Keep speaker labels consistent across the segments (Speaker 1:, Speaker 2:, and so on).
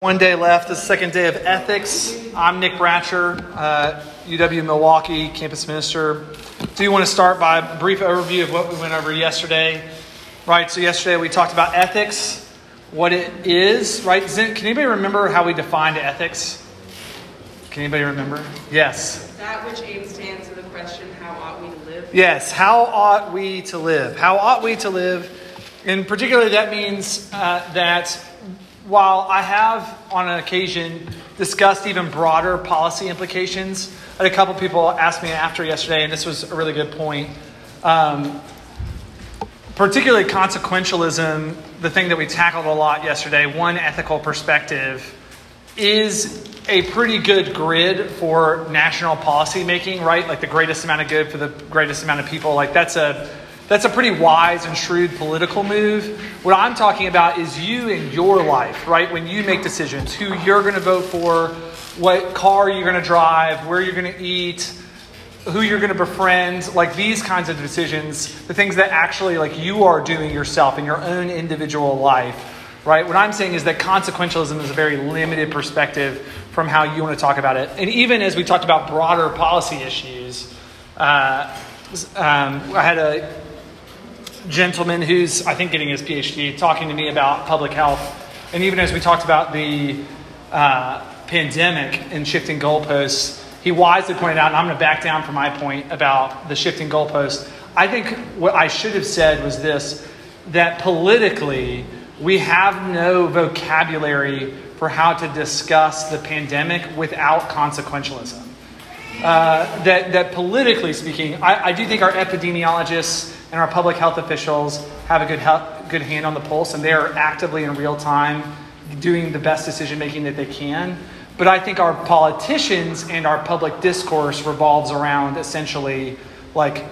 Speaker 1: One day left, the second day of ethics. I'm Nick Bratcher, uh, UW Milwaukee campus minister. Do you want to start by a brief overview of what we went over yesterday? Right, so yesterday we talked about ethics, what it is, right? Can anybody remember how we defined ethics? Can anybody remember? Yes.
Speaker 2: That which aims to answer the question, how ought we to live?
Speaker 1: Yes, how ought we to live? How ought we to live? And particularly, that means uh, that while I have on an occasion discussed even broader policy implications, I had a couple people ask me after yesterday, and this was a really good point. Um, particularly consequentialism, the thing that we tackled a lot yesterday, one ethical perspective, is a pretty good grid for national policy making, right? Like the greatest amount of good for the greatest amount of people. Like that's a that's a pretty wise and shrewd political move. What I'm talking about is you in your life, right? When you make decisions, who you're going to vote for, what car you're going to drive, where you're going to eat, who you're going to befriend, like these kinds of decisions, the things that actually like you are doing yourself in your own individual life, right? What I'm saying is that consequentialism is a very limited perspective from how you want to talk about it. And even as we talked about broader policy issues, uh, um, I had a gentleman who's, I think, getting his PhD, talking to me about public health. And even as we talked about the uh, pandemic and shifting goalposts, he wisely pointed out, and I'm going to back down from my point about the shifting goalposts. I think what I should have said was this that politically, we have no vocabulary for how to discuss the pandemic without consequentialism. Uh, that, that politically speaking, I, I do think our epidemiologists and our public health officials have a good, health, good hand on the pulse, and they are actively in real time doing the best decision making that they can. But I think our politicians and our public discourse revolves around essentially like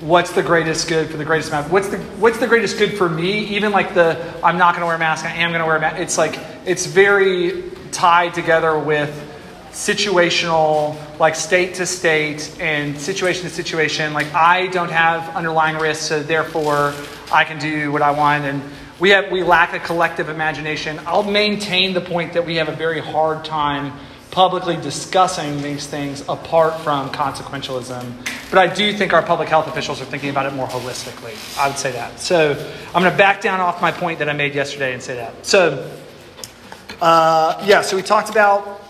Speaker 1: what's the greatest good for the greatest amount what's the what's the greatest good for me even like the i'm not going to wear a mask i am going to wear a mask it's like it's very tied together with situational, like state to state and situation to situation. Like I don't have underlying risks, so therefore I can do what I want. And we have we lack a collective imagination. I'll maintain the point that we have a very hard time publicly discussing these things apart from consequentialism. But I do think our public health officials are thinking about it more holistically. I would say that. So I'm going to back down off my point that I made yesterday and say that. So, uh, yeah, so we talked about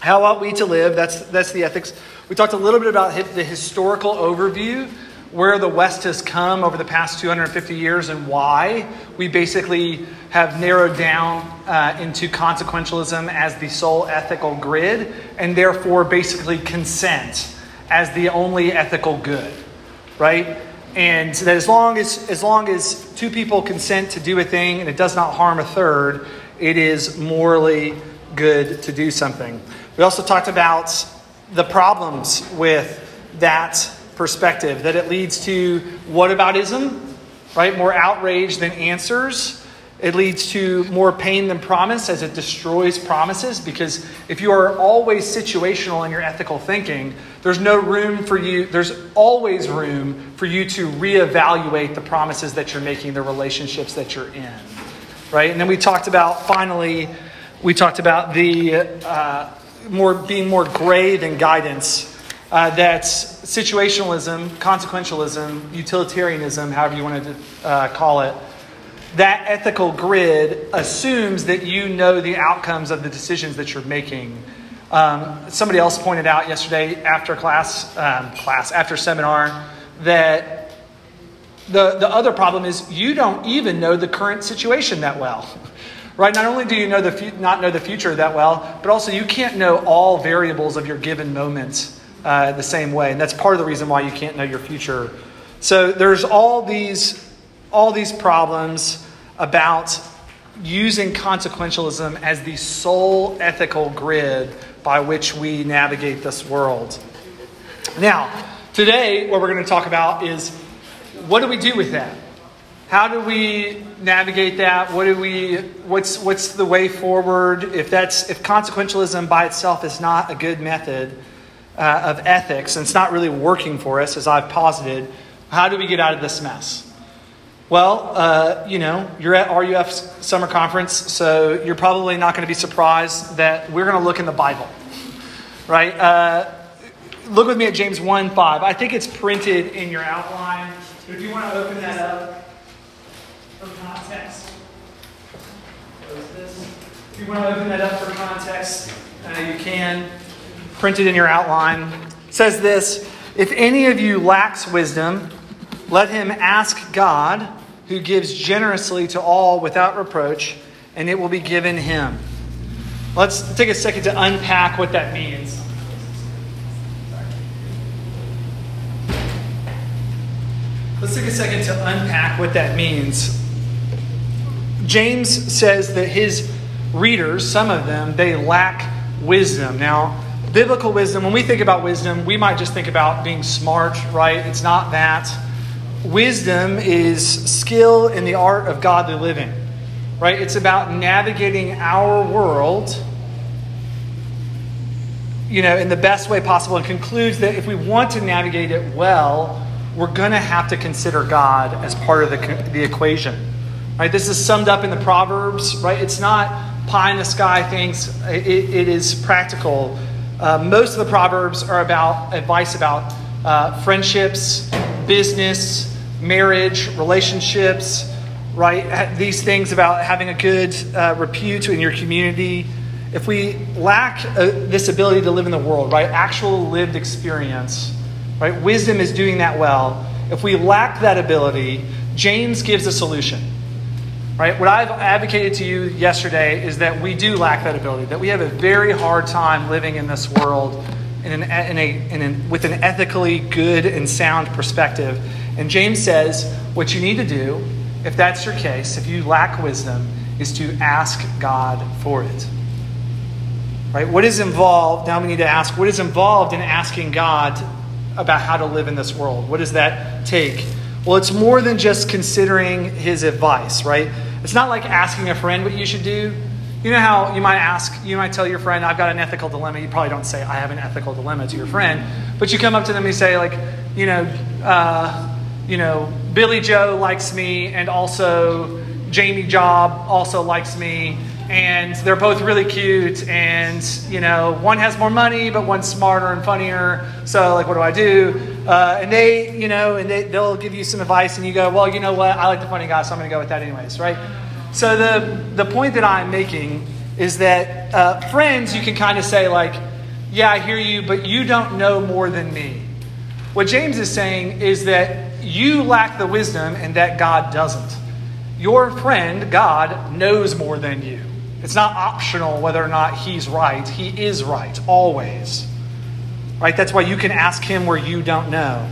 Speaker 1: how ought we to live? That's, that's the ethics. We talked a little bit about the historical overview, where the West has come over the past 250 years and why. We basically have narrowed down uh, into consequentialism as the sole ethical grid, and therefore basically consent as the only ethical good, right? And that as long as, as long as two people consent to do a thing and it does not harm a third, it is morally good to do something. We also talked about the problems with that perspective, that it leads to whataboutism, right? More outrage than answers. It leads to more pain than promise as it destroys promises because if you are always situational in your ethical thinking, there's no room for you, there's always room for you to reevaluate the promises that you're making, the relationships that you're in, right? And then we talked about, finally, we talked about the uh, more being more gray than guidance. Uh, that's situationalism, consequentialism, utilitarianism, however you want to uh, call it. That ethical grid assumes that you know the outcomes of the decisions that you're making. Um, somebody else pointed out yesterday after class, um, class after seminar, that the, the other problem is you don't even know the current situation that well. right? Not only do you know the fu- not know the future that well, but also you can't know all variables of your given moment uh, the same way, and that's part of the reason why you can't know your future. So there's all these all these problems about using consequentialism as the sole ethical grid by which we navigate this world. Now, today, what we're going to talk about is what do we do with that? How do we navigate that? What do we what's what's the way forward? If that's if consequentialism by itself is not a good method uh, of ethics and it's not really working for us as I've posited, how do we get out of this mess? Well, uh, you know, you're at RUF's summer conference, so you're probably not going to be surprised that we're going to look in the Bible, right? Uh, look with me at James 1 5. I think it's printed in your outline. If you want to open that up for context, close this. If you want to open that up for context, uh, you can. Print it in your outline. It says this If any of you lacks wisdom, let him ask God who gives generously to all without reproach, and it will be given him. Let's take a second to unpack what that means. Let's take a second to unpack what that means. James says that his readers, some of them, they lack wisdom. Now, biblical wisdom, when we think about wisdom, we might just think about being smart, right? It's not that. Wisdom is skill in the art of godly living, right? It's about navigating our world, you know, in the best way possible and concludes that if we want to navigate it well, we're going to have to consider God as part of the, the equation. Right? This is summed up in the Proverbs, right? It's not pie in the sky things, it, it is practical. Uh, most of the Proverbs are about advice about uh, friendships, business, marriage, relationships, right? These things about having a good uh, repute in your community. If we lack uh, this ability to live in the world, right? Actual lived experience, right? Wisdom is doing that well. If we lack that ability, James gives a solution. Right? What I've advocated to you yesterday is that we do lack that ability, that we have a very hard time living in this world in an, in a, in an, with an ethically good and sound perspective. And James says what you need to do, if that's your case, if you lack wisdom, is to ask God for it. Right? What is involved? Now we need to ask what is involved in asking God about how to live in this world? What does that take? Well, it's more than just considering his advice, right? It's not like asking a friend what you should do. You know how you might ask, you might tell your friend, I've got an ethical dilemma. You probably don't say, I have an ethical dilemma to your friend, but you come up to them and you say, like, you know, uh, you know, Billy Joe likes me, and also Jamie Job also likes me, and they're both really cute, and you know, one has more money, but one's smarter and funnier. So, like, what do I do? Uh, and they, you know, and they, they'll give you some advice, and you go, well, you know what? I like the funny guy, so I'm going to go with that anyways, right? So the the point that I'm making is that uh, friends, you can kind of say like, yeah, I hear you, but you don't know more than me. What James is saying is that you lack the wisdom and that God doesn't. Your friend, God, knows more than you. It's not optional whether or not he's right. He is right, always. Right? That's why you can ask him where you don't know.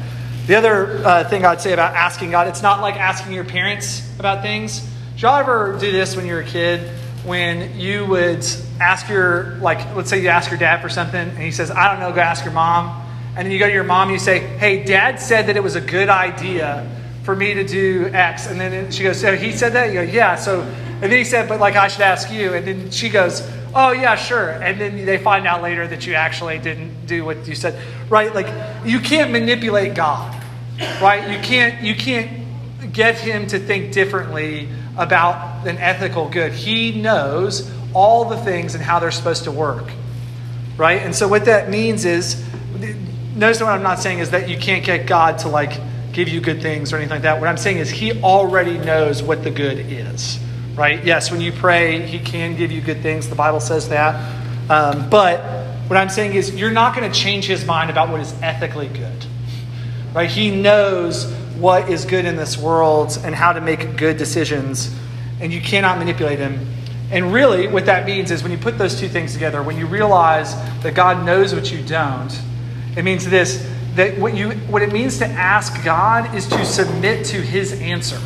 Speaker 1: The other uh, thing I'd say about asking God, it's not like asking your parents about things. Did y'all ever do this when you were a kid? When you would ask your, like, let's say you ask your dad for something, and he says, I don't know, go ask your mom and then you go to your mom and you say, Hey, dad said that it was a good idea for me to do X. And then she goes, So he said that? You go, Yeah. So, and then he said, But like, I should ask you. And then she goes, Oh, yeah, sure. And then they find out later that you actually didn't do what you said. Right? Like, you can't manipulate God. Right? You can't, you can't get him to think differently about an ethical good. He knows all the things and how they're supposed to work. Right? And so what that means is notice what I'm not saying is that you can't get God to like give you good things or anything like that. What I'm saying is He already knows what the good is, right? Yes, when you pray, He can give you good things. The Bible says that. Um, but what I'm saying is you're not going to change His mind about what is ethically good, right? He knows what is good in this world and how to make good decisions, and you cannot manipulate Him. And really, what that means is when you put those two things together, when you realize that God knows what you don't, it means this that what, you, what it means to ask God is to submit to his answer.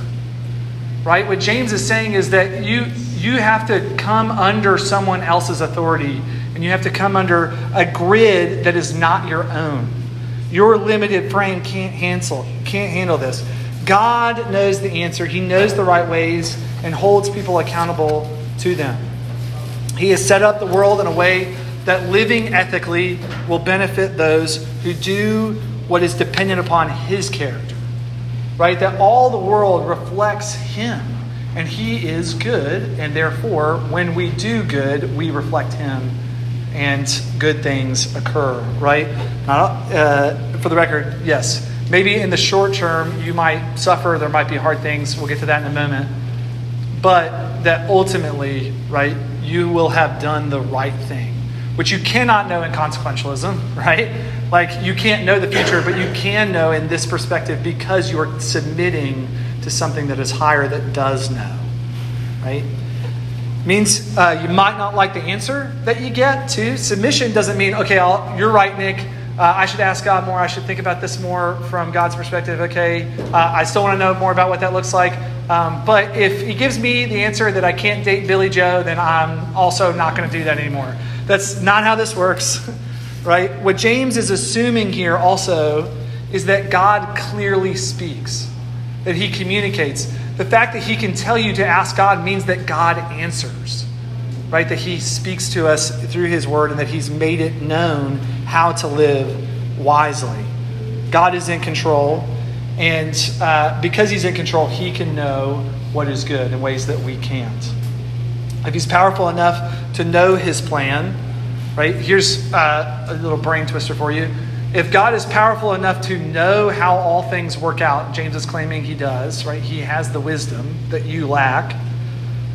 Speaker 1: Right? What James is saying is that you, you have to come under someone else's authority and you have to come under a grid that is not your own. Your limited frame can't handle, can't handle this. God knows the answer, He knows the right ways and holds people accountable to them. He has set up the world in a way that living ethically will benefit those who do what is dependent upon his character. Right? That all the world reflects Him. And He is good, and therefore, when we do good, we reflect Him, and good things occur, right? Uh, for the record, yes. Maybe in the short term, you might suffer, there might be hard things. We'll get to that in a moment. But that ultimately, right, you will have done the right thing, which you cannot know in consequentialism, right? Like you can't know the future, but you can know in this perspective because you're submitting to something that is higher that does know, right? Means uh, you might not like the answer that you get to. Submission doesn't mean, okay, I'll, you're right, Nick. Uh, I should ask God more. I should think about this more from God's perspective. Okay, uh, I still want to know more about what that looks like. Um, but if He gives me the answer that I can't date Billy Joe, then I'm also not going to do that anymore. That's not how this works, right? What James is assuming here also is that God clearly speaks that he communicates. The fact that he can tell you to ask God means that God answers, right? That he speaks to us through his word and that he's made it known how to live wisely. God is in control, and uh, because he's in control, he can know what is good in ways that we can't. If he's powerful enough to know his plan, right? Here's uh, a little brain twister for you if God is powerful enough to know how all things work out, James is claiming he does, right? He has the wisdom that you lack,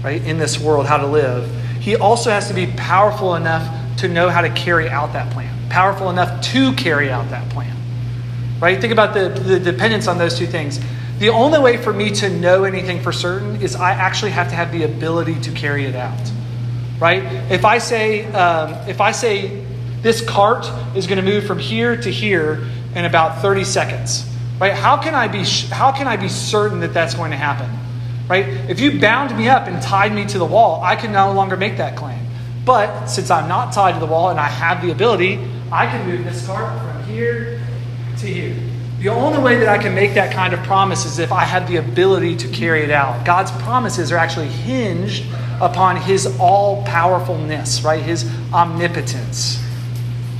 Speaker 1: right, in this world, how to live. He also has to be powerful enough to know how to carry out that plan, powerful enough to carry out that plan, right? Think about the, the dependence on those two things. The only way for me to know anything for certain is I actually have to have the ability to carry it out, right? If I say, um, if I say, this cart is going to move from here to here in about 30 seconds. Right? How can I be how can I be certain that that's going to happen? Right? If you bound me up and tied me to the wall, I can no longer make that claim. But since I'm not tied to the wall and I have the ability, I can move this cart from here to here. The only way that I can make that kind of promise is if I have the ability to carry it out. God's promises are actually hinged upon his all powerfulness, right? His omnipotence.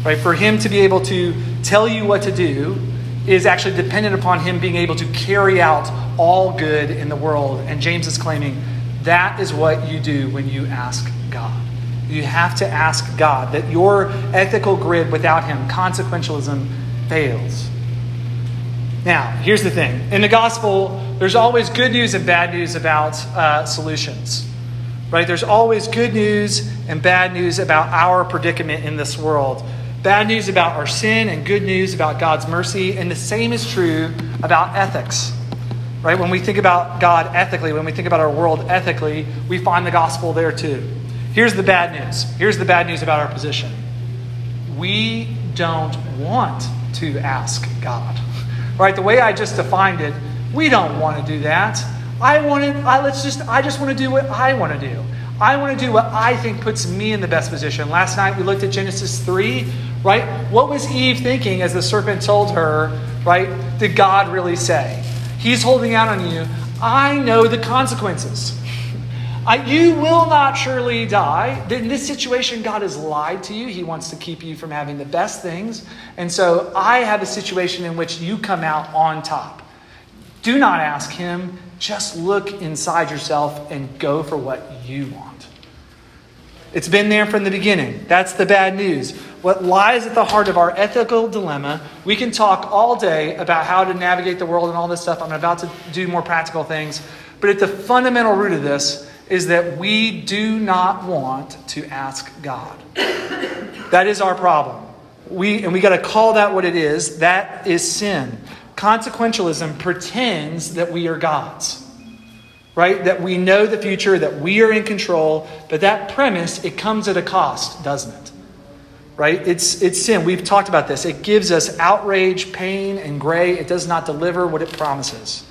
Speaker 1: Right? For him to be able to tell you what to do is actually dependent upon him being able to carry out all good in the world. And James is claiming that is what you do when you ask God. You have to ask God that your ethical grid without him, consequentialism, fails. Now, here's the thing in the gospel, there's always good news and bad news about uh, solutions. Right? There's always good news and bad news about our predicament in this world. Bad news about our sin and good news about God's mercy. And the same is true about ethics. Right? When we think about God ethically, when we think about our world ethically, we find the gospel there too. Here's the bad news. Here's the bad news about our position. We don't want to ask God. Right? The way I just defined it, we don't want to do that. I want to, I, let's just, I just want to do what I want to do. I want to do what I think puts me in the best position. Last night we looked at Genesis 3 right? What was Eve thinking as the serpent told her, right? Did God really say? He's holding out on you. I know the consequences. I, you will not surely die. In this situation, God has lied to you. He wants to keep you from having the best things. And so I have a situation in which you come out on top. Do not ask Him. Just look inside yourself and go for what you want. It's been there from the beginning. That's the bad news what lies at the heart of our ethical dilemma. We can talk all day about how to navigate the world and all this stuff. I'm about to do more practical things. But at the fundamental root of this is that we do not want to ask God. That is our problem. We, and we got to call that what it is. That is sin. Consequentialism pretends that we are gods right? That we know the future, that we are in control, but that premise, it comes at a cost, doesn't it? right? It's, it's sin. We've talked about this. It gives us outrage, pain, and gray. It does not deliver what it promises.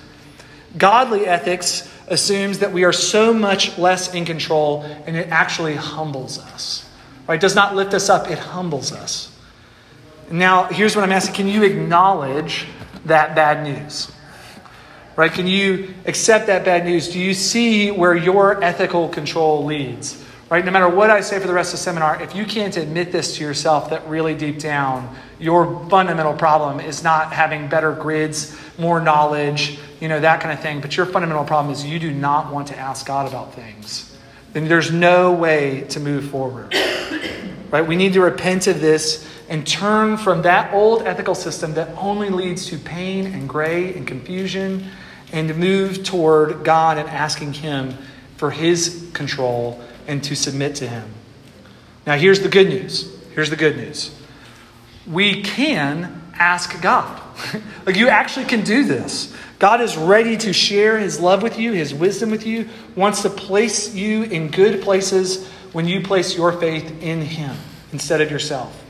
Speaker 1: Godly ethics assumes that we are so much less in control, and it actually humbles us. Right? Does not lift us up, it humbles us. Now, here's what I'm asking Can you acknowledge that bad news? Right? Can you accept that bad news? Do you see where your ethical control leads? right? No matter what I say for the rest of the seminar, if you can't admit this to yourself, that really deep down, your fundamental problem is not having better grids, more knowledge, you know, that kind of thing. But your fundamental problem is you do not want to ask God about things. Then there's no way to move forward, right? We need to repent of this and turn from that old ethical system that only leads to pain and gray and confusion and move toward God and asking Him for His control and to submit to Him. Now, here's the good news. Here's the good news. We can ask God. like, you actually can do this. God is ready to share His love with you, His wisdom with you, wants to place you in good places when you place your faith in Him instead of yourself.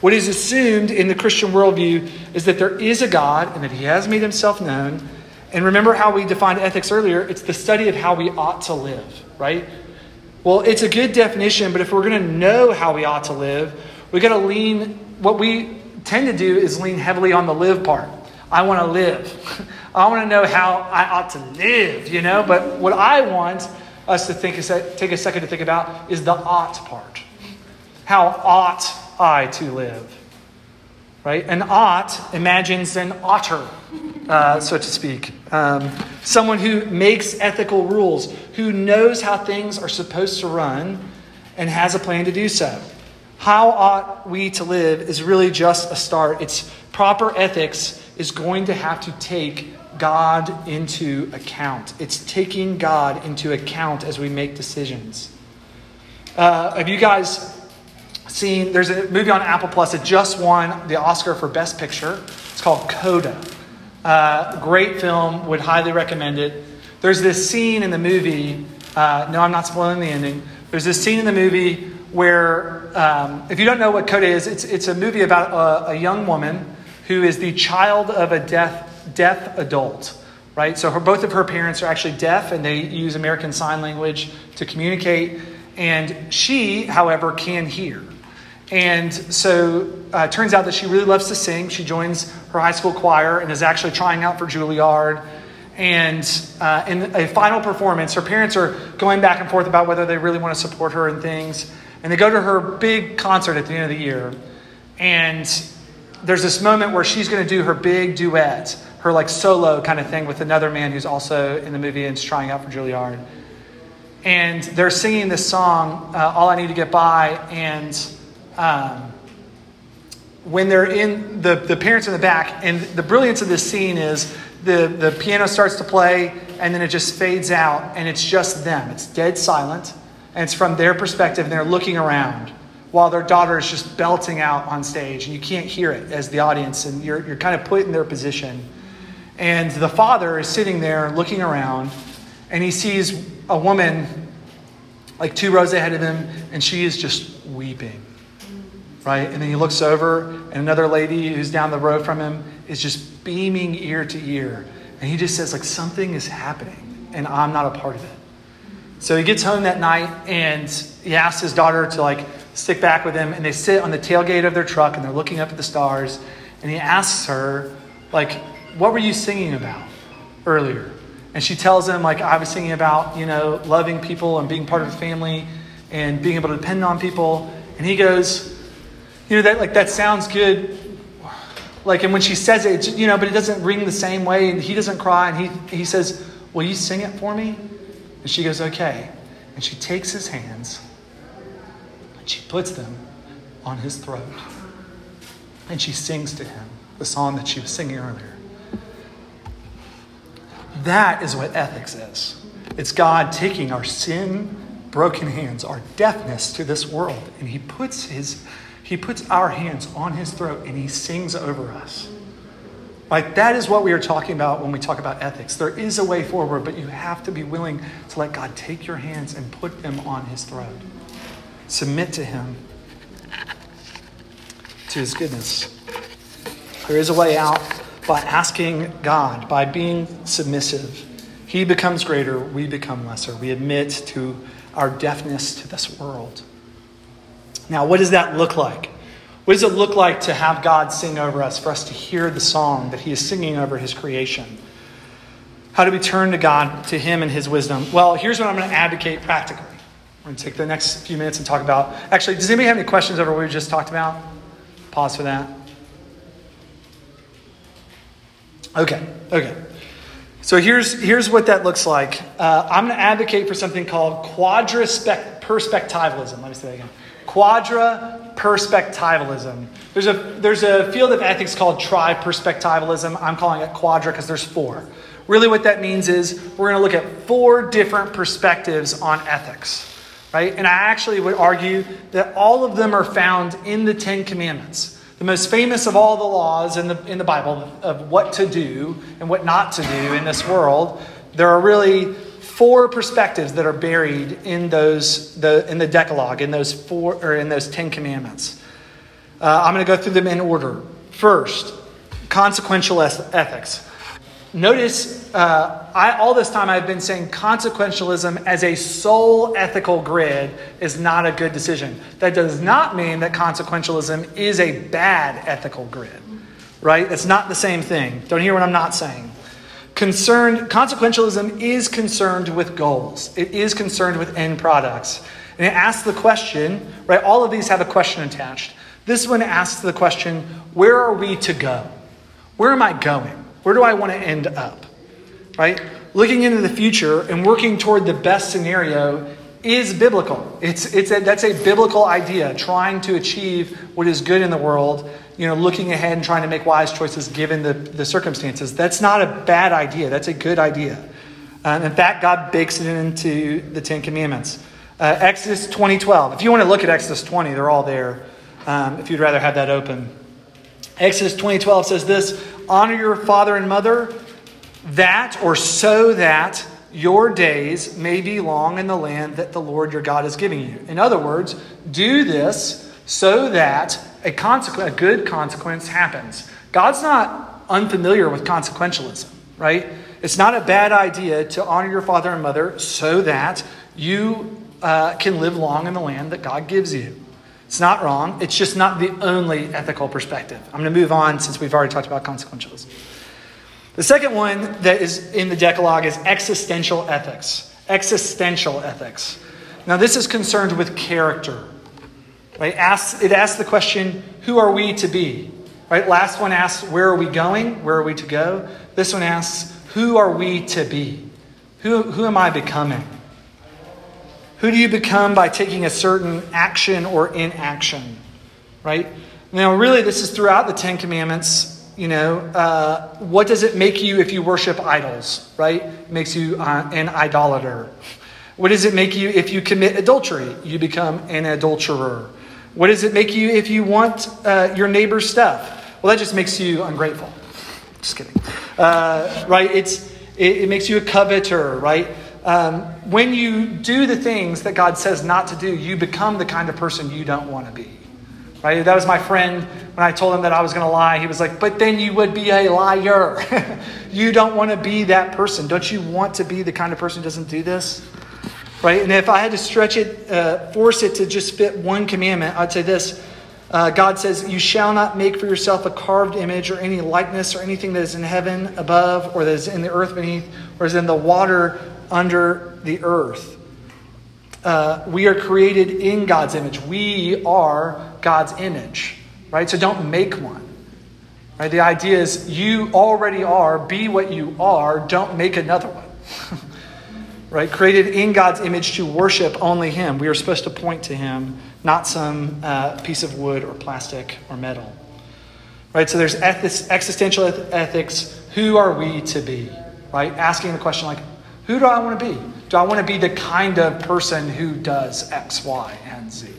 Speaker 1: What is assumed in the Christian worldview is that there is a God and that He has made Himself known. And remember how we defined ethics earlier? It's the study of how we ought to live, right? Well, it's a good definition, but if we're going to know how we ought to live, we've got to lean, what we tend to do is lean heavily on the live part. I want to live. I want to know how I ought to live, you know? But what I want us to think, is take a second to think about is the ought part. How ought I to live? Right? An ought imagines an otter, uh, so to speak. Um, someone who makes ethical rules, who knows how things are supposed to run, and has a plan to do so. How ought we to live is really just a start. It's proper ethics is going to have to take God into account. It's taking God into account as we make decisions. Uh, have you guys seen? There's a movie on Apple Plus that just won the Oscar for Best Picture. It's called Coda. Uh, great film, would highly recommend it. There's this scene in the movie, uh, no, I'm not spoiling the ending. There's this scene in the movie where, um, if you don't know what Coda is, it's, it's a movie about a, a young woman who is the child of a deaf, deaf adult, right? So her, both of her parents are actually deaf and they use American Sign Language to communicate. And she, however, can hear. And so uh, turns out that she really loves to sing. She joins her high school choir and is actually trying out for Juilliard. And uh, in a final performance, her parents are going back and forth about whether they really want to support her and things. And they go to her big concert at the end of the year. And there's this moment where she's going to do her big duet, her like solo kind of thing with another man who's also in the movie and is trying out for Juilliard. And they're singing this song, uh, All I Need to Get By. And um, when they're in the, the parents in the back, and the brilliance of this scene is the, the piano starts to play and then it just fades out and it's just them. It's dead silent and it's from their perspective and they're looking around while their daughter is just belting out on stage and you can't hear it as the audience and you're, you're kind of put in their position. And the father is sitting there looking around and he sees a woman like two rows ahead of him and she is just weeping right? And then he looks over, and another lady who's down the road from him is just beaming ear to ear. And he just says, like, something is happening, and I'm not a part of it. So he gets home that night, and he asks his daughter to, like, stick back with him, and they sit on the tailgate of their truck, and they're looking up at the stars, and he asks her, like, what were you singing about earlier? And she tells him, like, I was singing about, you know, loving people and being part of a family and being able to depend on people. And he goes, you know, that like that sounds good. Like, and when she says it, you know, but it doesn't ring the same way, and he doesn't cry, and he, he says, Will you sing it for me? And she goes, Okay. And she takes his hands and she puts them on his throat. And she sings to him the song that she was singing earlier. That is what ethics is. It's God taking our sin, broken hands, our deafness to this world, and He puts His he puts our hands on his throat and he sings over us. Like that is what we are talking about when we talk about ethics. There is a way forward, but you have to be willing to let God take your hands and put them on his throat. Submit to him, to his goodness. There is a way out by asking God, by being submissive. He becomes greater, we become lesser. We admit to our deafness to this world. Now, what does that look like? What does it look like to have God sing over us, for us to hear the song that He is singing over His creation? How do we turn to God, to Him and His wisdom? Well, here's what I'm going to advocate practically. We're going to take the next few minutes and talk about. Actually, does anybody have any questions over what we just talked about? Pause for that. Okay, okay. So here's, here's what that looks like. Uh, I'm going to advocate for something called quadra-perspectivalism. Let me say that again. Quadra-perspectivalism. There's a, there's a field of ethics called tri-perspectivalism. I'm calling it quadra because there's four. Really, what that means is we're going to look at four different perspectives on ethics, right? And I actually would argue that all of them are found in the Ten Commandments. The most famous of all the laws in the, in the Bible of what to do and what not to do in this world, there are really four perspectives that are buried in those the, in the Decalogue, in those four or in those Ten Commandments. Uh, I'm going to go through them in order. First, consequential ethics. Notice, uh, I, all this time I've been saying consequentialism as a sole ethical grid is not a good decision. That does not mean that consequentialism is a bad ethical grid, right? It's not the same thing. Don't hear what I'm not saying. Concerned, consequentialism is concerned with goals. It is concerned with end products. And it asks the question, right? All of these have a question attached. This one asks the question, where are we to go? Where am I going? Where do I want to end up? Right? Looking into the future and working toward the best scenario is biblical. It's, it's a, that's a biblical idea, trying to achieve what is good in the world, you know, looking ahead and trying to make wise choices given the, the circumstances. That's not a bad idea. That's a good idea. Um, in fact, God bakes it into the Ten Commandments. Uh, Exodus 2012. If you want to look at Exodus 20, they're all there. Um, if you'd rather have that open. Exodus 2012 says this honor your father and mother, that or so that your days may be long in the land that the Lord your God is giving you. In other words, do this so that a, a good consequence happens. God's not unfamiliar with consequentialism, right? It's not a bad idea to honor your father and mother so that you uh, can live long in the land that God gives you. It's not wrong. It's just not the only ethical perspective. I'm going to move on since we've already talked about consequentialism. The second one that is in the Decalogue is existential ethics. Existential ethics. Now, this is concerned with character. Right? Asks, it asks the question, who are we to be? Right? Last one asks, where are we going? Where are we to go? This one asks, who are we to be? Who, who am I becoming? Who do you become by taking a certain action or inaction? Right? Now, really, this is throughout the Ten Commandments. You know, uh, what does it make you if you worship idols? Right? It makes you uh, an idolater. What does it make you if you commit adultery? You become an adulterer. What does it make you if you want uh, your neighbor's stuff? Well, that just makes you ungrateful. Just kidding. Uh, right? It's it, it makes you a coveter. Right? Um, when you do the things that God says not to do, you become the kind of person you don't want to be. Right? That was my friend when I told him that I was going to lie. He was like, But then you would be a liar. you don't want to be that person. Don't you want to be the kind of person who doesn't do this? Right? And if I had to stretch it, uh, force it to just fit one commandment, I'd say this. Uh, God says, You shall not make for yourself a carved image or any likeness or anything that is in heaven above, or that is in the earth beneath, or is in the water under the earth. Uh, we are created in God's image. We are God's image, right? So don't make one. Right? The idea is you already are, be what you are, don't make another one. right? Created in God's image to worship only Him. We are supposed to point to Him, not some uh, piece of wood or plastic or metal. Right? So there's existential ethics. Who are we to be? Right? Asking the question like, who do I want to be? Do I want to be the kind of person who does X, Y, and Z?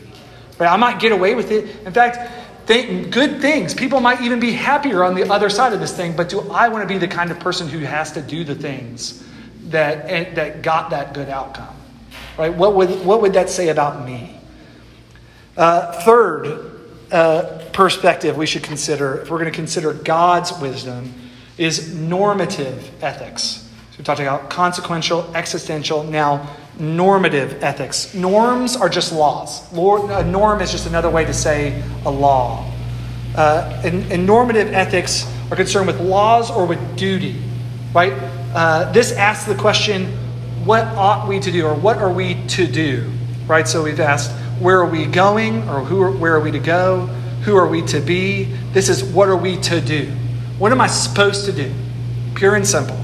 Speaker 1: Right? I might get away with it. In fact, good things. People might even be happier on the other side of this thing. But do I want to be the kind of person who has to do the things that that got that good outcome? Right? What would what would that say about me? Uh, third uh, perspective we should consider, if we're going to consider God's wisdom, is normative ethics. We talked about consequential, existential, now normative ethics. Norms are just laws. A norm is just another way to say a law. Uh, and, and, normative ethics are concerned with laws or with duty, right? Uh, this asks the question, what ought we to do or what are we to do? right? So we've asked, where are we going, or who, are, where are we to go? Who are we to be? This is what are we to do? What am I supposed to do? Pure and simple,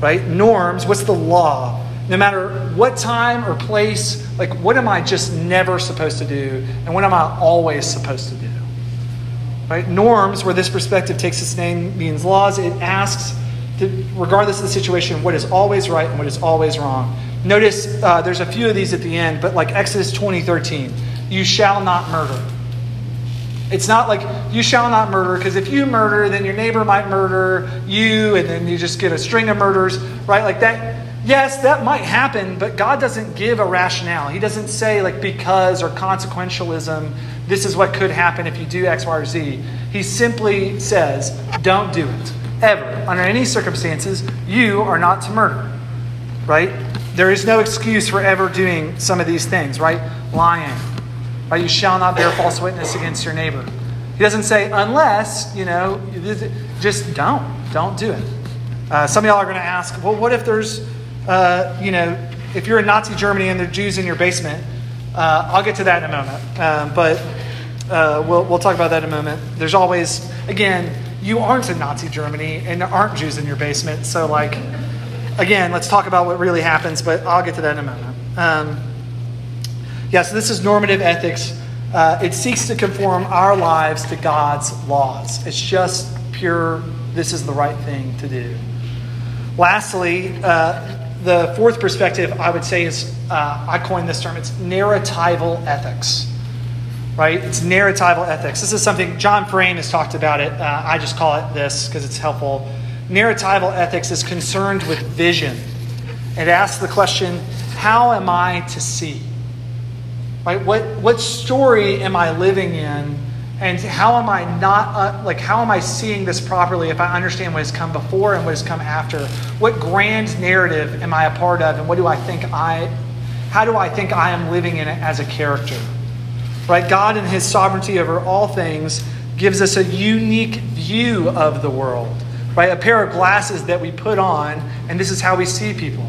Speaker 1: right? Norms, what's the law? No matter what time or place, like what am I just never supposed to do, and what am I always supposed to do? Right? Norms, where this perspective takes its name, means laws. It asks, regardless of the situation, what is always right and what is always wrong. Notice uh, there's a few of these at the end, but like Exodus 20, 13, you shall not murder. It's not like you shall not murder, because if you murder, then your neighbor might murder you, and then you just get a string of murders, right? Like that. Yes, that might happen, but God doesn't give a rationale. He doesn't say, like, because or consequentialism, this is what could happen if you do X, Y, or Z. He simply says, don't do it. Ever. Under any circumstances, you are not to murder, right? There is no excuse for ever doing some of these things, right? Lying, right? You shall not bear false witness against your neighbor. He doesn't say, unless, you know, just don't. Don't do it. Uh, some of y'all are going to ask, well, what if there's, uh, you know, if you're in Nazi Germany and there are Jews in your basement? Uh, I'll get to that in a moment. Um, but uh, we'll, we'll talk about that in a moment. There's always, again, you aren't in Nazi Germany and there aren't Jews in your basement. So, like, again, let's talk about what really happens, but I'll get to that in a moment. Um, yeah, so this is normative ethics. Uh, it seeks to conform our lives to God's laws. It's just pure, this is the right thing to do. Lastly, uh, the fourth perspective I would say is uh, I coined this term it's narratival ethics. Right? It's narratival ethics. This is something John Frame has talked about it. Uh, I just call it this because it's helpful narratival ethics is concerned with vision. It asks the question, how am I to see? Right? What, what story am I living in? And how am I not, uh, like, how am I seeing this properly if I understand what has come before and what has come after? What grand narrative am I a part of? And what do I think I, how do I think I am living in it as a character? Right? God, in His sovereignty over all things, gives us a unique view of the world right? A pair of glasses that we put on, and this is how we see people,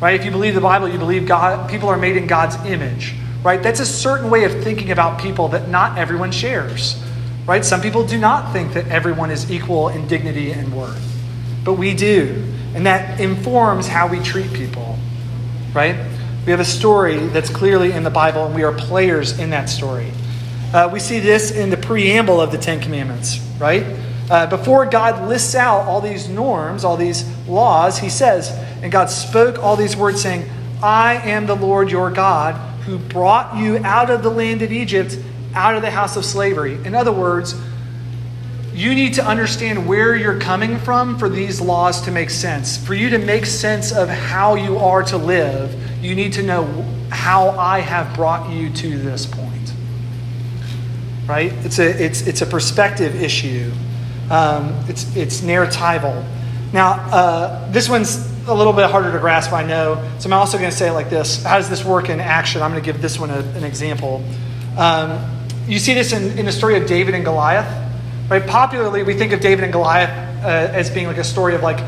Speaker 1: right? If you believe the Bible, you believe God, people are made in God's image, right? That's a certain way of thinking about people that not everyone shares, right? Some people do not think that everyone is equal in dignity and worth, but we do, and that informs how we treat people, right? We have a story that's clearly in the Bible, and we are players in that story. Uh, we see this in the preamble of the Ten Commandments, right? Uh, before God lists out all these norms, all these laws, he says, and God spoke all these words, saying, I am the Lord your God who brought you out of the land of Egypt, out of the house of slavery. In other words, you need to understand where you're coming from for these laws to make sense. For you to make sense of how you are to live, you need to know how I have brought you to this point. Right? It's a, it's, it's a perspective issue. Um, it's, it's narratival. Now, uh, this one's a little bit harder to grasp, I know. So I'm also going to say it like this How does this work in action? I'm going to give this one a, an example. Um, you see this in, in the story of David and Goliath. Right? Popularly, we think of David and Goliath uh, as being like a story of like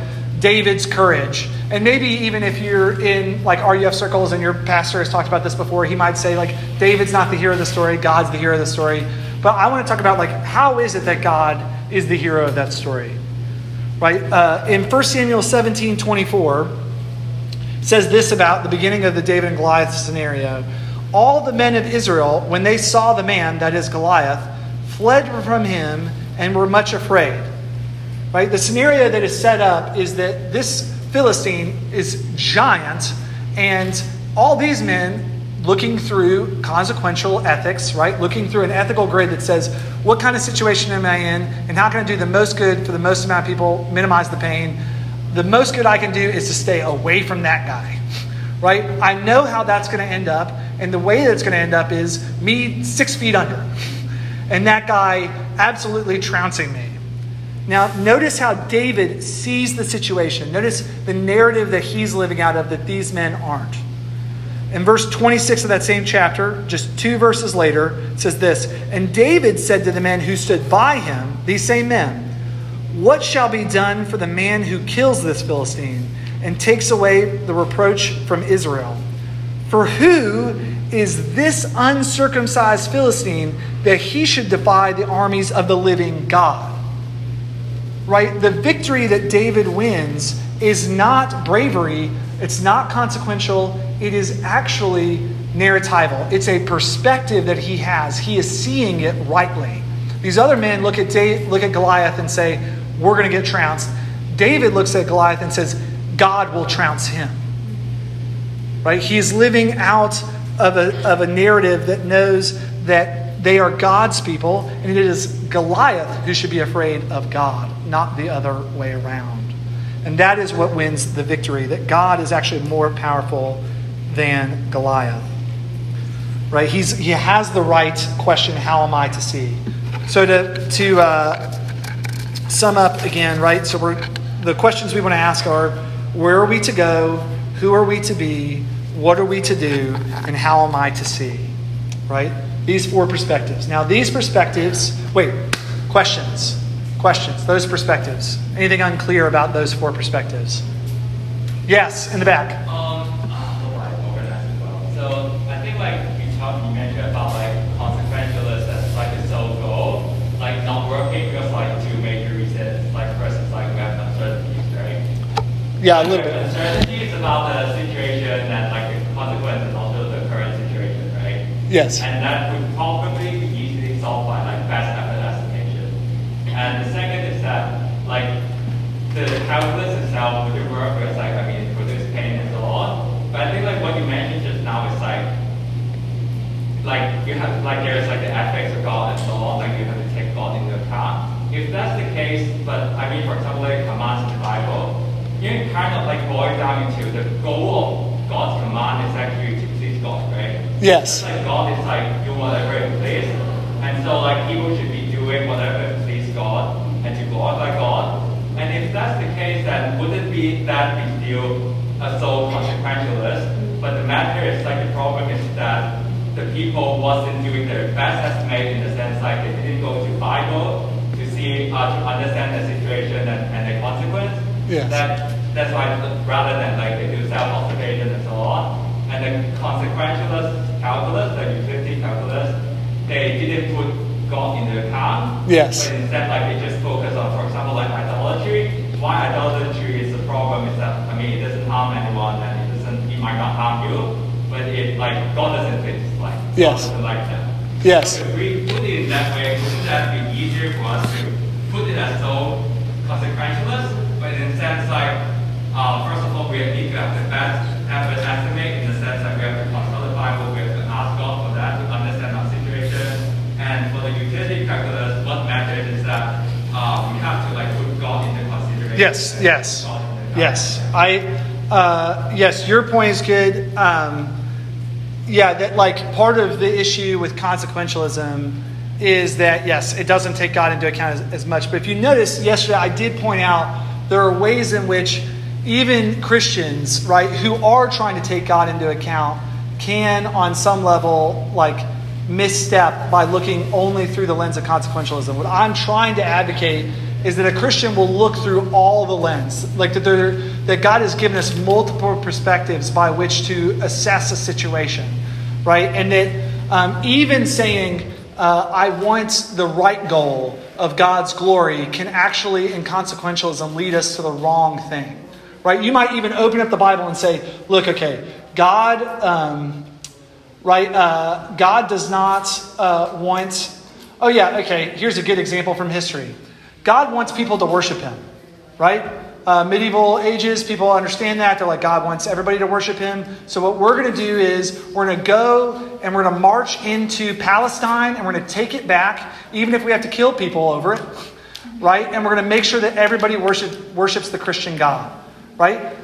Speaker 1: David's courage. And maybe even if you're in like RUF circles and your pastor has talked about this before, he might say like David's not the hero of the story, God's the hero of the story. But I want to talk about like how is it that God is the hero of that story. Right? Uh, in 1 Samuel 17 24, says this about the beginning of the David and Goliath scenario. All the men of Israel, when they saw the man, that is Goliath, fled from him and were much afraid. Right? The scenario that is set up is that this Philistine is giant, and all these men looking through consequential ethics, right? Looking through an ethical grid that says, what kind of situation am I in, and how can I do the most good for the most amount of people, minimize the pain? The most good I can do is to stay away from that guy, right? I know how that's going to end up, and the way that it's going to end up is me six feet under, and that guy absolutely trouncing me. Now, notice how David sees the situation. Notice the narrative that he's living out of that these men aren't. In verse 26 of that same chapter, just two verses later, it says this And David said to the men who stood by him, these same men, What shall be done for the man who kills this Philistine and takes away the reproach from Israel? For who is this uncircumcised Philistine that he should defy the armies of the living God. Right? The victory that David wins is not bravery, it's not consequential, it is actually narratival. It's a perspective that he has. He is seeing it rightly. These other men look at, look at Goliath and say, We're going to get trounced. David looks at Goliath and says, God will trounce him. Right? He is living out of a, of a narrative that knows that they are God's people, and it is Goliath who should be afraid of God, not the other way around. And that is what wins the victory, that God is actually more powerful than Goliath. Right? He's, he has the right question, how am I to see? So to, to uh, sum up again, right? So we're, the questions we want to ask are, where are we to go? Who are we to be? What are we to do? And how am I to see? Right? These four perspectives. Now, these perspectives, wait, questions. Questions. Those perspectives. Anything unclear about those four perspectives? Yes, in the back.
Speaker 3: Um, so I think like you talked, you mentioned about like consequentialist as like a sole goal, like not working because like two major reasons. Like first is like we have uncertainties, right?
Speaker 1: Yeah, a little bit.
Speaker 3: Uncertainty is about the situation and like the consequences also the current situation, right?
Speaker 1: Yes.
Speaker 3: And that would probably be easily solved by like best effort estimation. And the second is that like the calculus itself would work with like I mean produce pain and so on. But I think like what you mentioned just now is like like you have like there's like the ethics of God and so on, like you have to take God into account. If that's the case, but I mean for example like commands in the Bible, you can kind of like boil down into the goal of God's command is actually to please God, right?
Speaker 1: Yes.
Speaker 3: Like God is like do whatever it please. And so like people should be doing whatever it please God and to glorify God. And if that's the case, then would it be that we still a so consequentialist? But the matter is like the problem is that the people wasn't doing their best estimate in the sense like they didn't go to Bible to see uh, to understand the situation and, and the consequence.
Speaker 1: Yes.
Speaker 3: That that's why rather than like they do self observation and so on. And the consequentialist calculus, the utility calculus, they didn't put God into account.
Speaker 1: Yes.
Speaker 3: But instead like they just focus on for example like idolatry. Why idolatry is the problem is that I mean it doesn't harm anyone and it doesn't it might not harm you but it like God doesn't fit like
Speaker 1: Yes.
Speaker 3: God doesn't like that.
Speaker 1: Yes.
Speaker 3: So if we put it in that way, wouldn't that be easier for us to put it as so consequentialist? But in a sense like uh, first of all we need to have the best effort estimate in the sense that we have to consult the Bible, we have to ask God for that to understand our situation. And for the utility calculus, what matters is that uh, we have to like put God into consideration.
Speaker 1: Yes, yes, yes. I, uh, yes, your point is good. Um, yeah, that like part of the issue with consequentialism is that yes, it doesn't take God into account as, as much. But if you notice, yesterday I did point out there are ways in which even Christians, right, who are trying to take God into account, can on some level like misstep by looking only through the lens of consequentialism. What I'm trying to advocate is that a Christian will look through all the lens, like that, that God has given us multiple perspectives by which to assess a situation, right? And that um, even saying, uh, I want the right goal of God's glory can actually, in consequentialism, lead us to the wrong thing, right? You might even open up the Bible and say, look, okay, God. Um, right? Uh, God does not uh, want. Oh, yeah, okay, here's a good example from history. God wants people to worship Him, right? Uh, medieval ages, people understand that. They're like, God wants everybody to worship Him. So, what we're going to do is we're going to go and we're going to march into Palestine and we're going to take it back, even if we have to kill people over it, right? And we're going to make sure that everybody worship, worships the Christian God, right?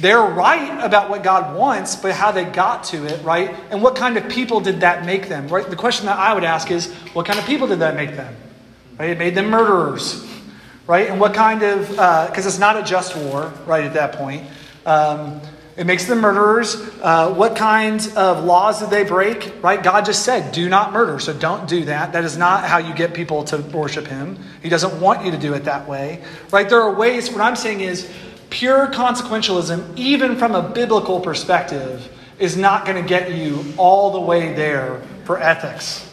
Speaker 1: they're right about what God wants, but how they got to it, right? And what kind of people did that make them, right? The question that I would ask is, what kind of people did that make them? Right? It made them murderers, right? And what kind of, because uh, it's not a just war, right, at that point. Um, it makes them murderers. Uh, what kind of laws did they break? Right? God just said, do not murder. So don't do that. That is not how you get people to worship Him. He doesn't want you to do it that way. Right? There are ways, what I'm saying is, pure consequentialism, even from a biblical perspective, is not going to get you all the way there for ethics,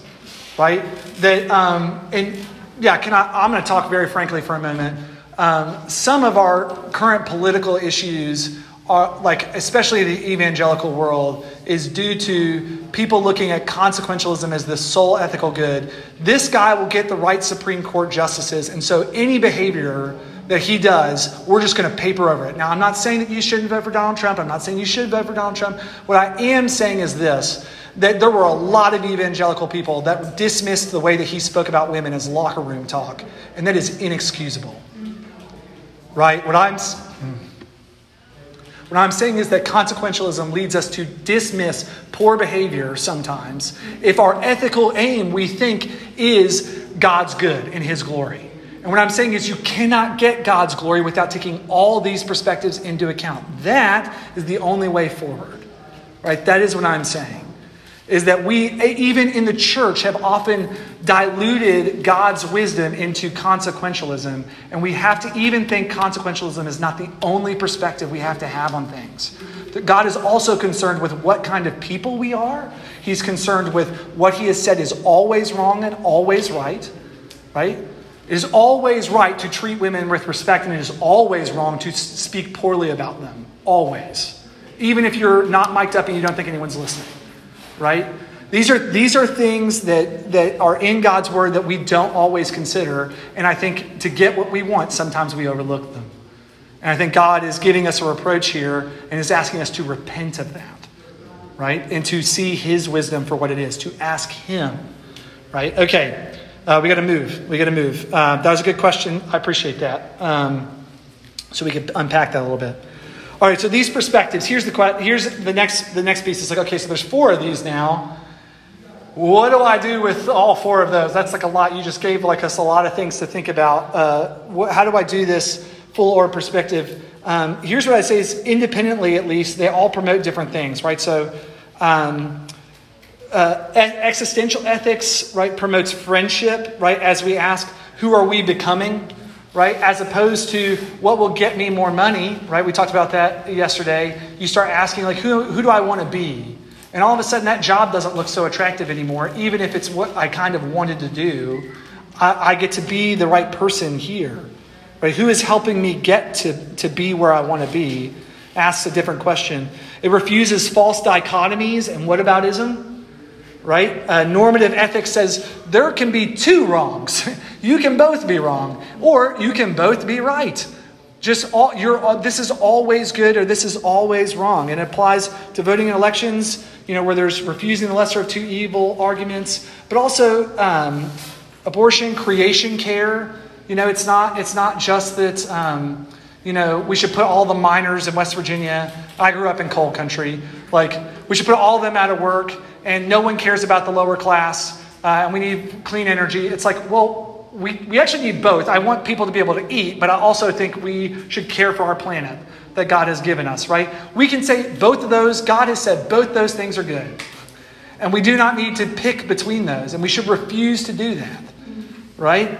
Speaker 1: right? That um, and yeah, can I? I'm going to talk very frankly for a moment. Um, some of our current political issues are like, especially the evangelical world, is due to people looking at consequentialism as the sole ethical good. This guy will get the right Supreme Court justices, and so any behavior that he does, we're just going to paper over it. Now, I'm not saying that you shouldn't vote for Donald Trump. I'm not saying you should vote for Donald Trump. What I am saying is this that there were a lot of evangelical people that dismissed the way that he spoke about women as locker room talk, and that is inexcusable. Right? What I'm what I'm saying is that consequentialism leads us to dismiss poor behavior sometimes if our ethical aim, we think, is God's good and His glory. And what I'm saying is, you cannot get God's glory without taking all these perspectives into account. That is the only way forward. Right? That is what I'm saying. Is that we, even in the church, have often diluted God's wisdom into consequentialism. And we have to even think consequentialism is not the only perspective we have to have on things. God is also concerned with what kind of people we are. He's concerned with what He has said is always wrong and always right. Right? It is always right to treat women with respect, and it is always wrong to speak poorly about them. Always. Even if you're not mic'd up and you don't think anyone's listening. Right? These are, these are things that, that are in God's word that we don't always consider. And I think to get what we want, sometimes we overlook them. And I think God is giving us a reproach here and is asking us to repent of that. Right? And to see his wisdom for what it is, to ask him. Right? Okay. Uh, we got to move. We got to move. Uh, that was a good question. I appreciate that. Um, so we could unpack that a little bit. All right. So these perspectives. Here's the here's the next the next piece. It's like okay. So there's four of these now. What do I do with all four of those? That's like a lot. You just gave like us a lot of things to think about. Uh, how do I do this full or perspective? Um, here's what I say is independently, at least, they all promote different things, right? So. Um, uh, existential ethics, right, promotes friendship, right, as we ask, who are we becoming, right, as opposed to what will get me more money, right? We talked about that yesterday. You start asking, like, who, who do I want to be? And all of a sudden, that job doesn't look so attractive anymore, even if it's what I kind of wanted to do. I, I get to be the right person here, right? Who is helping me get to, to be where I want to be? Asks a different question. It refuses false dichotomies and what whataboutism right? Uh, normative ethics says there can be two wrongs. you can both be wrong, or you can both be right. Just all, you're, uh, this is always good or this is always wrong. And it applies to voting in elections, you know, where there's refusing the lesser of two evil arguments, but also um, abortion, creation care. You know, it's not, it's not just that, um, you know, we should put all the miners in West Virginia. I grew up in coal country. Like, we should put all of them out of work and no one cares about the lower class, uh, and we need clean energy. It's like, well, we, we actually need both. I want people to be able to eat, but I also think we should care for our planet that God has given us, right? We can say both of those, God has said both those things are good. And we do not need to pick between those, and we should refuse to do that, right?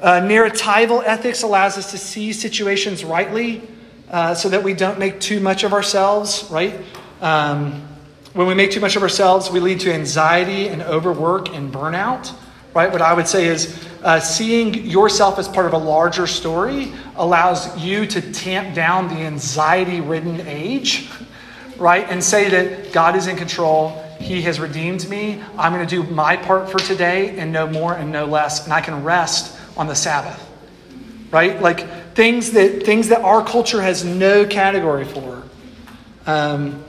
Speaker 1: Uh, narratival ethics allows us to see situations rightly uh, so that we don't make too much of ourselves, right? Um, when we make too much of ourselves, we lead to anxiety and overwork and burnout. Right? What I would say is uh, seeing yourself as part of a larger story allows you to tamp down the anxiety ridden age, right? And say that God is in control. He has redeemed me. I'm going to do my part for today and no more and no less. And I can rest on the Sabbath, right? Like things that, things that our culture has no category for. Um,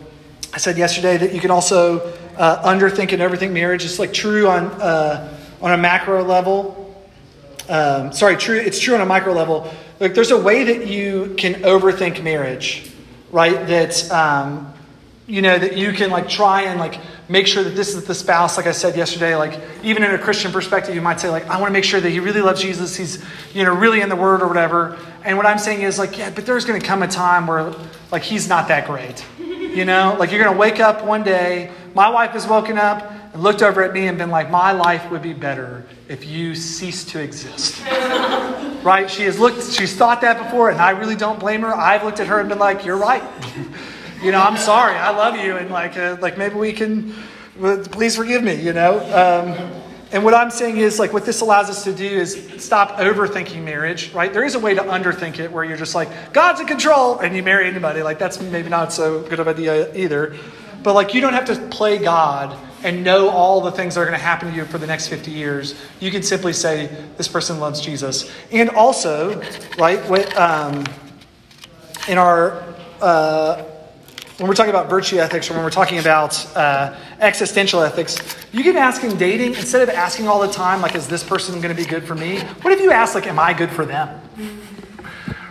Speaker 1: said yesterday that you can also uh, underthink and overthink marriage. It's like true on uh, on a macro level. Um, sorry, true. It's true on a micro level. Like there's a way that you can overthink marriage, right? That um, you know that you can like try and like make sure that this is the spouse. Like I said yesterday, like even in a Christian perspective, you might say like I want to make sure that he really loves Jesus. He's you know really in the Word or whatever. And what I'm saying is like yeah, but there's going to come a time where like he's not that great you know, like you're going to wake up one day. My wife has woken up and looked over at me and been like, My life would be better if you ceased to exist. right? She has looked, she's thought that before, and I really don't blame her. I've looked at her and been like, You're right. You know, I'm sorry. I love you, and like, uh, like maybe we can. Please forgive me. You know. Um, and what I'm saying is, like, what this allows us to do is stop overthinking marriage, right? There is a way to underthink it where you're just like, God's in control, and you marry anybody. Like, that's maybe not so good of an idea either. But, like, you don't have to play God and know all the things that are going to happen to you for the next 50 years. You can simply say, this person loves Jesus. And also, right, what, um, in our. Uh, when we're talking about virtue ethics or when we're talking about uh, existential ethics, you can ask in dating, instead of asking all the time, like, is this person going to be good for me? What if you ask, like, am I good for them?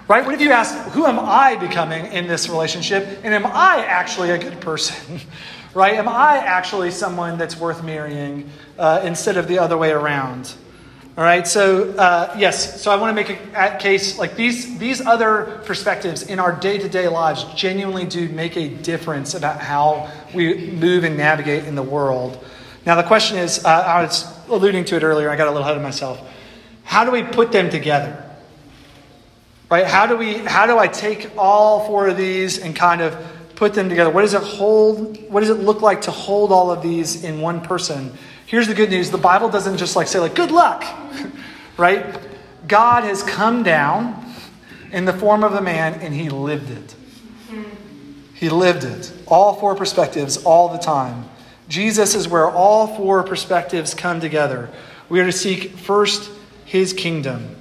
Speaker 1: Right? What if you ask, who am I becoming in this relationship? And am I actually a good person? right? Am I actually someone that's worth marrying uh, instead of the other way around? All right, so uh, yes, so I want to make a case like these these other perspectives in our day to day lives genuinely do make a difference about how we move and navigate in the world. Now the question is, uh, I was alluding to it earlier. I got a little ahead of myself. How do we put them together? Right? How do we? How do I take all four of these and kind of put them together? What does it hold? What does it look like to hold all of these in one person? Here's the good news the Bible doesn't just like say, like, good luck, right? God has come down in the form of a man and he lived it. He lived it. All four perspectives, all the time. Jesus is where all four perspectives come together. We are to seek first his kingdom.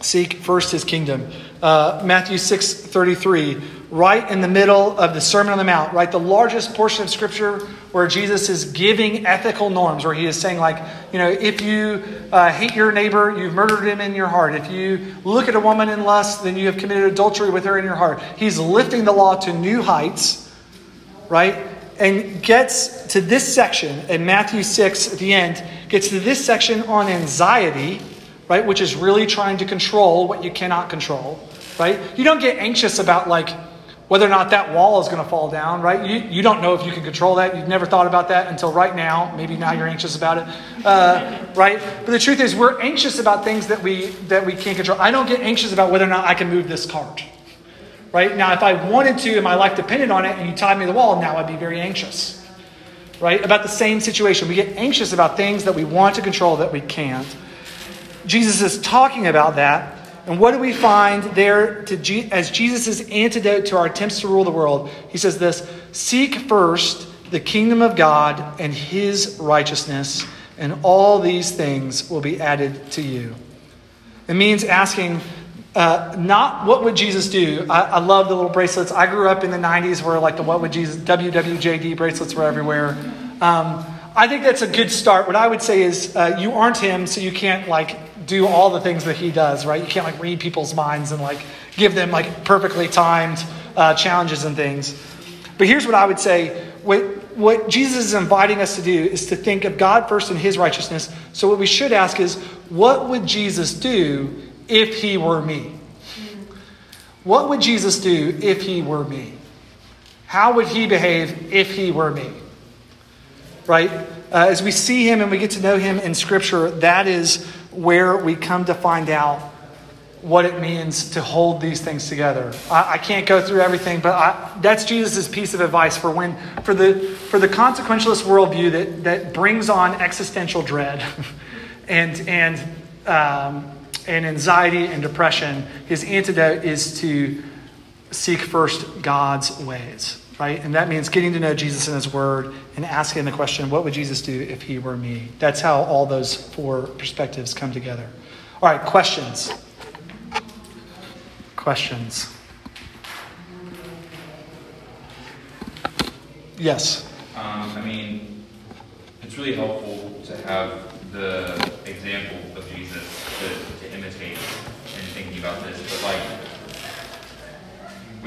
Speaker 1: Seek first his kingdom. Uh, Matthew 6 33 right in the middle of the Sermon on the Mount, right? The largest portion of Scripture where Jesus is giving ethical norms, where he is saying, like, you know, if you uh, hate your neighbor, you've murdered him in your heart. If you look at a woman in lust, then you have committed adultery with her in your heart. He's lifting the law to new heights, right? And gets to this section in Matthew 6 at the end, gets to this section on anxiety, right? Which is really trying to control what you cannot control, right? You don't get anxious about, like, whether or not that wall is going to fall down, right? You, you don't know if you can control that. You've never thought about that until right now. Maybe now you're anxious about it, uh, right? But the truth is, we're anxious about things that we that we can't control. I don't get anxious about whether or not I can move this cart, right? Now, if I wanted to and my life depended on it, and you tied me to the wall, now I'd be very anxious, right? About the same situation. We get anxious about things that we want to control that we can't. Jesus is talking about that and what do we find there to, as Jesus' antidote to our attempts to rule the world? He says this Seek first the kingdom of God and his righteousness, and all these things will be added to you. It means asking, uh, not what would Jesus do. I, I, love the little bracelets. I grew up in the 90s where like the what would Jesus, WWJD bracelets were everywhere. Um, I think that's a good start. What I would say is uh, you aren't him, so you can't like do all the things that he does, right? You can't like read people's minds and like give them like perfectly timed uh, challenges and things. But here's what I would say what, what Jesus is inviting us to do is to think of God first and his righteousness. So, what we should ask is, what would Jesus do if he were me? What would Jesus do if he were me? How would he behave if he were me? Right? Uh, as we see him and we get to know him in Scripture, that is where we come to find out what it means to hold these things together. I, I can't go through everything, but I, that's Jesus' piece of advice for when for the for the consequentialist worldview that that brings on existential dread and and um, and anxiety and depression. His antidote is to seek first God's ways right? And that means getting to know Jesus and his word and asking the question, what would Jesus do if he were me? That's how all those four perspectives come together. All right, questions. Questions. Yes.
Speaker 4: Um, I mean, it's really helpful to have the example of Jesus to, to imitate in thinking about this. But like,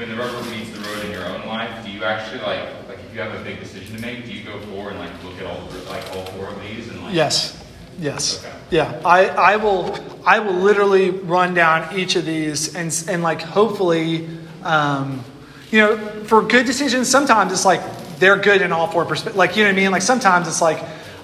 Speaker 4: when the rubber meets the road in your own life, do you actually like like if you have a big decision to make, do you go forward and like look at all like all four of these and like
Speaker 1: Yes. Yes. Okay. Yeah. I, I will I will literally run down each of these and and like hopefully um, you know, for good decisions, sometimes it's like they're good in all four perspectives. Like, you know what I mean? Like, sometimes it's like,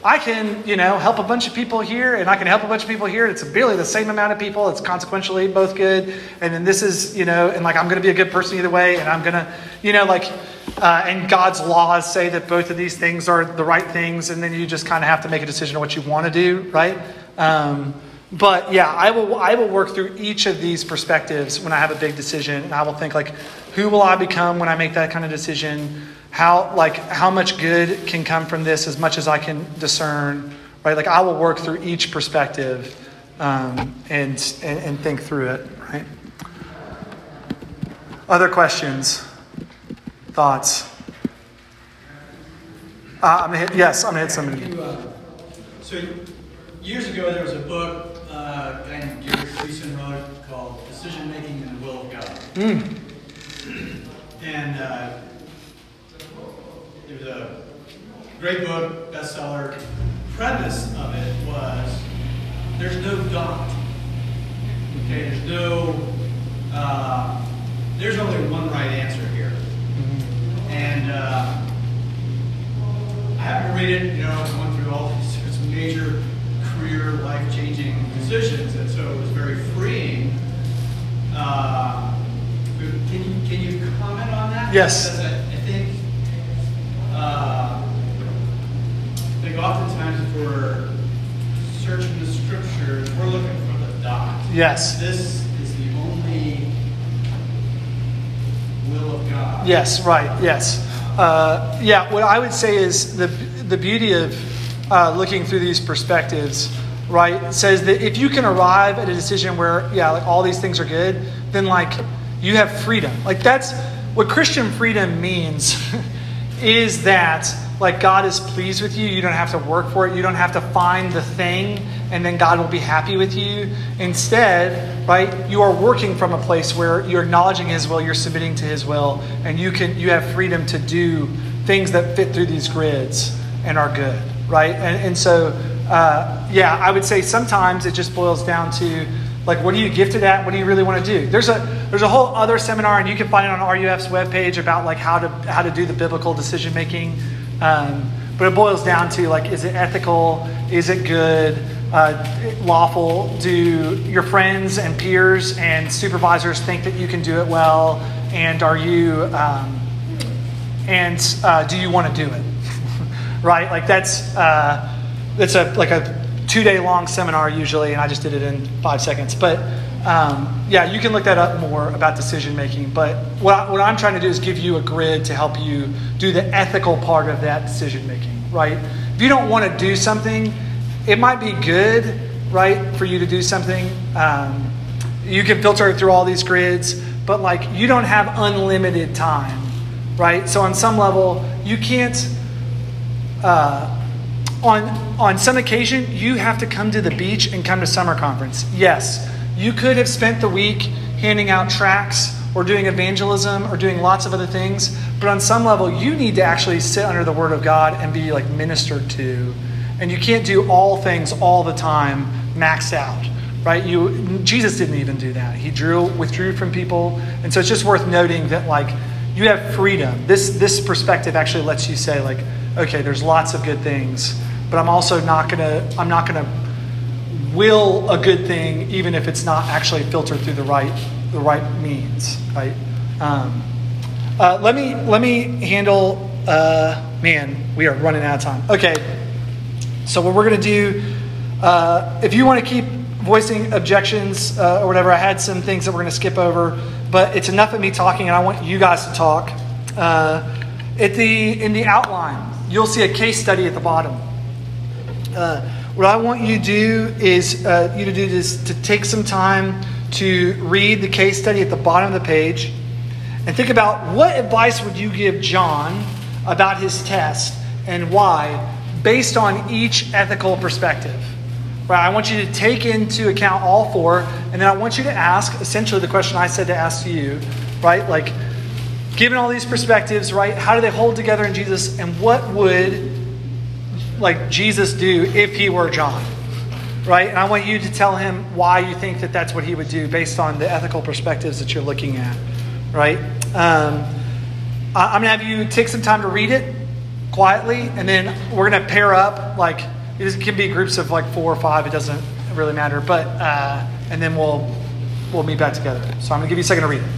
Speaker 1: I can, you know, help a bunch of people here and I can help a bunch of people here. It's barely the same amount of people. It's consequentially both good. And then this is, you know, and like I'm going to be a good person either way. And I'm going to, you know, like, uh, and God's laws say that both of these things are the right things. And then you just kind of have to make a decision on what you want to do, right? Um, but yeah, I will, I will work through each of these perspectives when I have a big decision. And I will think, like, who will I become when I make that kind of decision? How like how much good can come from this as much as i can discern right? Like i will work through each perspective um, and, and and think through it right? Other questions? Thoughts? Uh, i'm gonna hit yes i'm gonna hit somebody.
Speaker 5: You, uh, so years ago, there was a book uh, a guy named Gary Friesen wrote called "Decision Making in the Will of God," and a great book, bestseller. Premise of it was there's no dot. Okay, there's no. Uh, there's only one right answer here, and. Uh, I happened to read it, you know, I was going through all these major career, life-changing decisions, and so it was very freeing. Uh, can you can you comment on that?
Speaker 1: Yes.
Speaker 5: Uh, I think oftentimes if we're searching the scriptures, we're looking for the dot.
Speaker 1: yes
Speaker 5: This is the only will of God.
Speaker 1: Yes, right. Yes. Uh, yeah. What I would say is the the beauty of uh, looking through these perspectives, right, says that if you can arrive at a decision where yeah, like all these things are good, then like you have freedom. Like that's what Christian freedom means is that like God is pleased with you. You don't have to work for it. You don't have to find the thing and then God will be happy with you. Instead, right, you are working from a place where you're acknowledging his will, you're submitting to his will, and you can you have freedom to do things that fit through these grids and are good, right? And, and so uh, yeah, I would say sometimes it just boils down to like what are you gifted at? What do you really want to do? There's a there's a whole other seminar, and you can find it on RUF's webpage about like how to how to do the biblical decision making. Um, but it boils down to like, is it ethical? Is it good? Uh, lawful? Do your friends and peers and supervisors think that you can do it well? And are you? Um, and uh, do you want to do it? right? Like that's uh, that's a like a two day long seminar usually, and I just did it in five seconds. But um, yeah, you can look that up more about decision making. But what, I, what I'm trying to do is give you a grid to help you do the ethical part of that decision making, right? If you don't want to do something, it might be good, right, for you to do something. Um, you can filter through all these grids, but like you don't have unlimited time, right? So on some level, you can't. Uh, on on some occasion, you have to come to the beach and come to summer conference. Yes, you could have spent the week handing out tracts or doing evangelism or doing lots of other things, but on some level, you need to actually sit under the Word of God and be like ministered to, and you can't do all things all the time maxed out right? You jesus didn't even do that. He drew withdrew from people. And so it's just worth noting that like you have freedom. This this perspective actually lets you say like okay there's lots of good things but i'm also not gonna i'm not gonna will a good thing even if it's not actually filtered through the right the right means right um, uh, let me let me handle uh, man we are running out of time okay so what we're to do uh, if you want to keep voicing objections uh, or whatever, I had some things that we're to skip over, but it's enough of me talking, and I want you guys to talk. Uh, at the in the outline, you'll see a case study at the bottom. Uh, what I want you to do is uh, you to do is to take some time to read the case study at the bottom of the page, and think about what advice would you give John about his test and why, based on each ethical perspective. Right? I want you to take into account all four, and then I want you to ask essentially the question I said to ask you, right? Like, given all these perspectives, right? How do they hold together in Jesus, and what would like Jesus do if he were John? Right? And I want you to tell him why you think that that's what he would do based on the ethical perspectives that you're looking at, right? Um, I- I'm going to have you take some time to read it, quietly, and then we're gonna pair up. Like it can be groups of like four or five. It doesn't really matter. But uh, and then we'll we'll meet back together. So I'm gonna give you a second to read it.